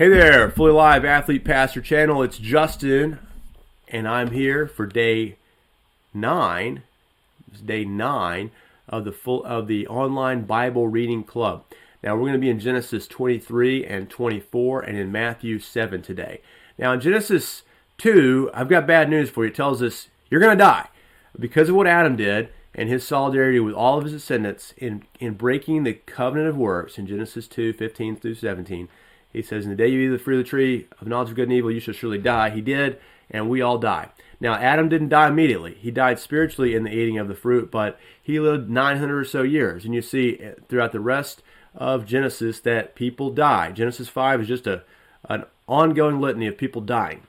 Hey there, Fully Live Athlete Pastor Channel. It's Justin, and I'm here for day nine. It's day nine of the full of the online Bible reading club. Now we're going to be in Genesis 23 and 24, and in Matthew 7 today. Now in Genesis 2, I've got bad news for you. It tells us you're going to die because of what Adam did and his solidarity with all of his descendants in in breaking the covenant of works in Genesis 2, 15 through 17 he says, In the day you eat the fruit of the tree of knowledge of good and evil, you shall surely die. He did, and we all die. Now, Adam didn't die immediately. He died spiritually in the eating of the fruit, but he lived 900 or so years. And you see eh, throughout the rest of Genesis that people die. Genesis 5 is just a, an ongoing litany of people dying.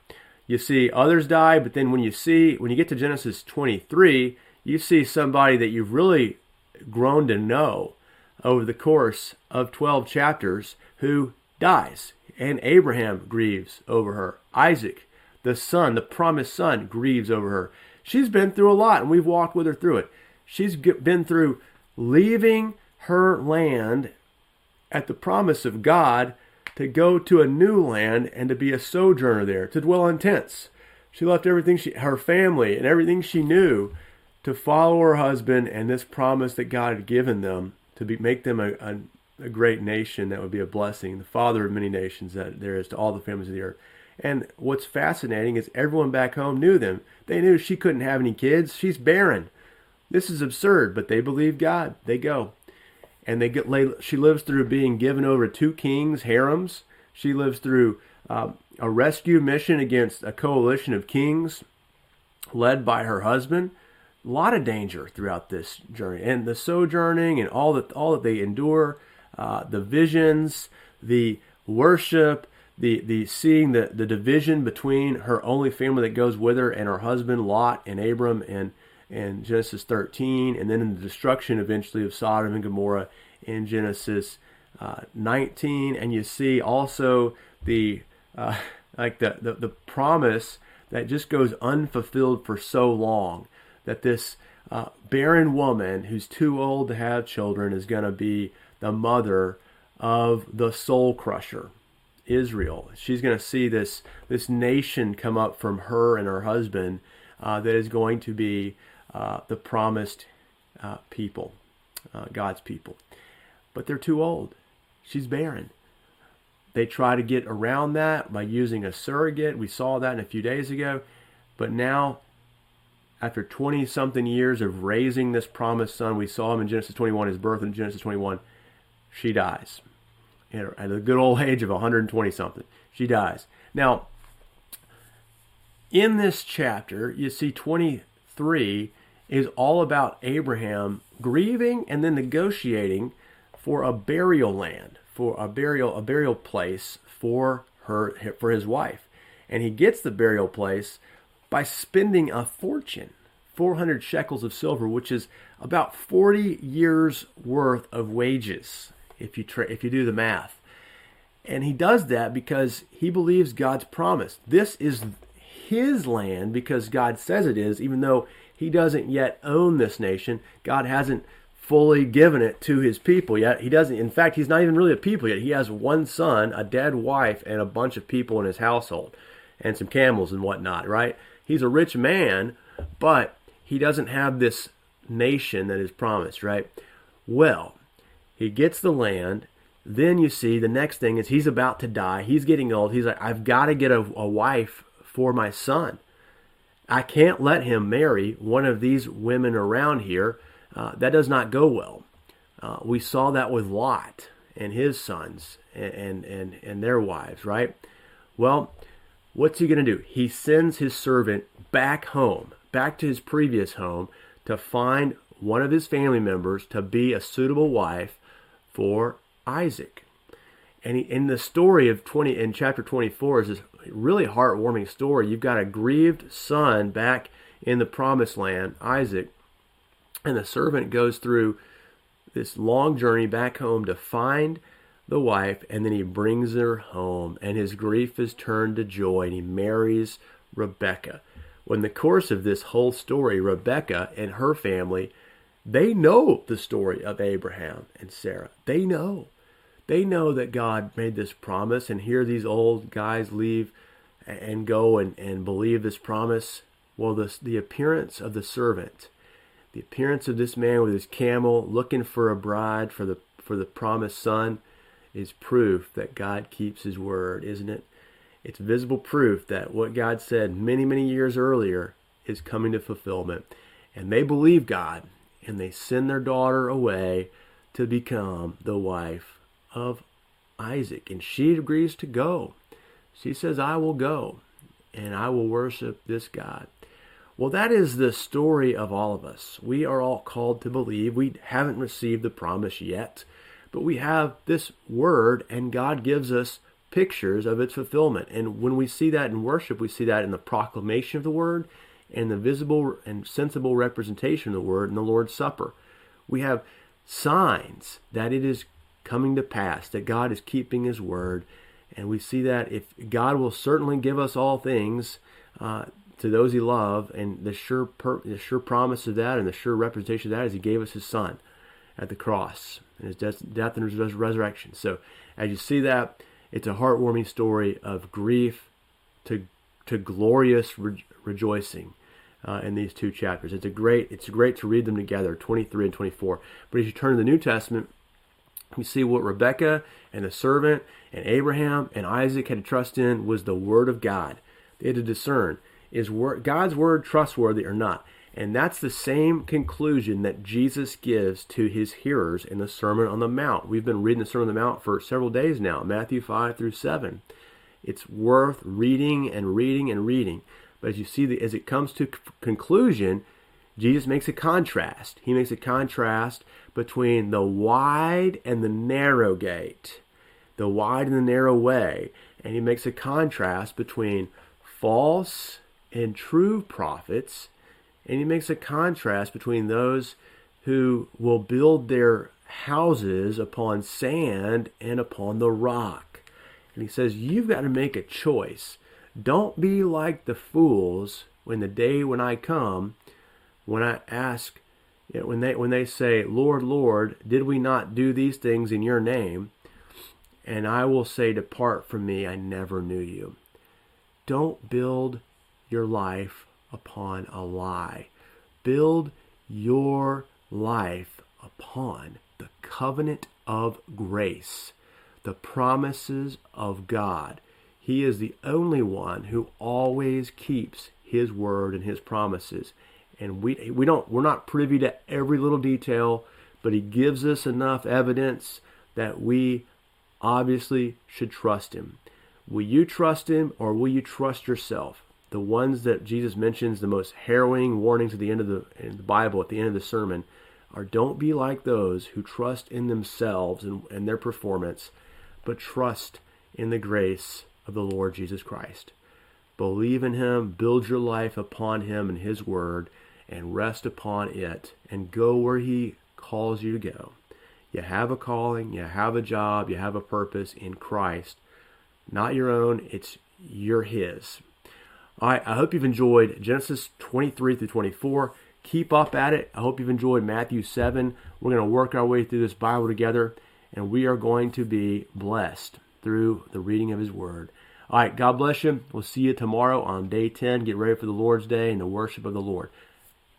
You see others die, but then when you see, when you get to Genesis 23, you see somebody that you've really grown to know over the course of 12 chapters who dies, and Abraham grieves over her. Isaac, the son, the promised son, grieves over her. She's been through a lot, and we've walked with her through it. She's been through leaving her land at the promise of God to go to a new land and to be a sojourner there, to dwell in tents. She left everything she, her family and everything she knew to follow her husband and this promise that God had given them to be, make them a, a, a great nation that would be a blessing, the father of many nations that there is to all the families of the earth. And what's fascinating is everyone back home knew them. They knew she couldn't have any kids. She's barren. This is absurd, but they believe God. They go. And they get she lives through being given over to two kings, harems. She lives through uh, a rescue mission against a coalition of kings led by her husband. A lot of danger throughout this journey and the sojourning and all that all that they endure uh, the visions, the worship, the the seeing the, the division between her only family that goes with her and her husband Lot and Abram and and Genesis 13, and then in the destruction eventually of Sodom and Gomorrah in Genesis uh, 19, and you see also the uh, like the, the the promise that just goes unfulfilled for so long that this uh, barren woman who's too old to have children is going to be the mother of the soul crusher, Israel. She's going to see this this nation come up from her and her husband uh, that is going to be uh, the promised uh, people, uh, God's people. But they're too old. She's barren. They try to get around that by using a surrogate. We saw that in a few days ago. But now, after 20 something years of raising this promised son, we saw him in Genesis 21, his birth in Genesis 21 she dies at a good old age of 120 something. She dies. Now, in this chapter, you see 23 is all about Abraham grieving and then negotiating for a burial land, for a burial a burial place for her for his wife. And he gets the burial place by spending a fortune, 400 shekels of silver, which is about 40 years worth of wages if you tra- if you do the math. And he does that because he believes God's promise. This is his land because God says it is, even though he doesn't yet own this nation. God hasn't fully given it to his people yet. He doesn't, in fact, he's not even really a people yet. He has one son, a dead wife, and a bunch of people in his household, and some camels and whatnot, right? He's a rich man, but he doesn't have this nation that is promised, right? Well, he gets the land. Then you see the next thing is he's about to die. He's getting old. He's like, I've got to get a, a wife for my son. I can't let him marry one of these women around here. Uh, that does not go well. Uh, we saw that with Lot and his sons and, and, and, and their wives, right? Well, what's he going to do? He sends his servant back home, back to his previous home, to find one of his family members to be a suitable wife for Isaac. And he, in the story of 20 in chapter 24 is this really heartwarming story. You've got a grieved son back in the promised land, Isaac, and the servant goes through this long journey back home to find the wife, and then he brings her home, and his grief is turned to joy, and he marries Rebecca. When the course of this whole story, Rebecca and her family they know the story of Abraham and Sarah. They know. they know that God made this promise, and here these old guys leave and go and, and believe this promise. Well, the, the appearance of the servant, the appearance of this man with his camel looking for a bride for the for the promised son, is proof that God keeps his word, isn't it? It's visible proof that what God said many, many years earlier is coming to fulfillment. And they believe God, and they send their daughter away to become the wife of Isaac. And she agrees to go. She says, I will go and I will worship this God. Well, that is the story of all of us. We are all called to believe. We haven't received the promise yet, but we have this word, and God gives us pictures of its fulfillment. And when we see that in worship, we see that in the proclamation of the word and the visible and sensible representation of the word in the Lord's Supper. We have signs that it is coming to pass, that God is keeping His word. And we see that if God will certainly give us all things uh, to those He loves, and the sure per- the sure promise of that and the sure representation of that is He gave us His Son at the cross and His death, death and His resurrection. So as you see that, it's a heartwarming story of grief to to glorious re- rejoicing. Uh, in these two chapters, it's a great. It's great to read them together, 23 and 24. But as you turn to the New Testament, you see what Rebecca and the servant and Abraham and Isaac had to trust in was the word of God. They had to discern is God's word trustworthy or not. And that's the same conclusion that Jesus gives to his hearers in the Sermon on the Mount. We've been reading the Sermon on the Mount for several days now, Matthew 5 through 7. It's worth reading and reading and reading. But as you see, as it comes to conclusion, Jesus makes a contrast. He makes a contrast between the wide and the narrow gate, the wide and the narrow way. And he makes a contrast between false and true prophets. And he makes a contrast between those who will build their houses upon sand and upon the rock. And he says, You've got to make a choice. Don't be like the fools when the day when I come when I ask, when they when they say, "Lord, Lord, did we not do these things in your name?" and I will say, "Depart from me, I never knew you." Don't build your life upon a lie. Build your life upon the covenant of grace, the promises of God. He is the only one who always keeps his word and his promises and we we don't we're not privy to every little detail, but he gives us enough evidence that we obviously should trust him. Will you trust him or will you trust yourself? The ones that Jesus mentions, the most harrowing warnings at the end of the, the Bible, at the end of the sermon, are don't be like those who trust in themselves and, and their performance, but trust in the grace of the Lord Jesus Christ. Believe in him, build your life upon him and his word, and rest upon it and go where He calls you to go. You have a calling, you have a job, you have a purpose in Christ. Not your own, it's you're His. All right, I hope you've enjoyed Genesis 23 through 24. Keep up at it. I hope you've enjoyed Matthew 7. We're going to work our way through this Bible together, and we are going to be blessed through the reading of His Word. All right, God bless you. We'll see you tomorrow on day 10. Get ready for the Lord's Day and the worship of the Lord.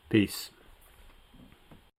Peace.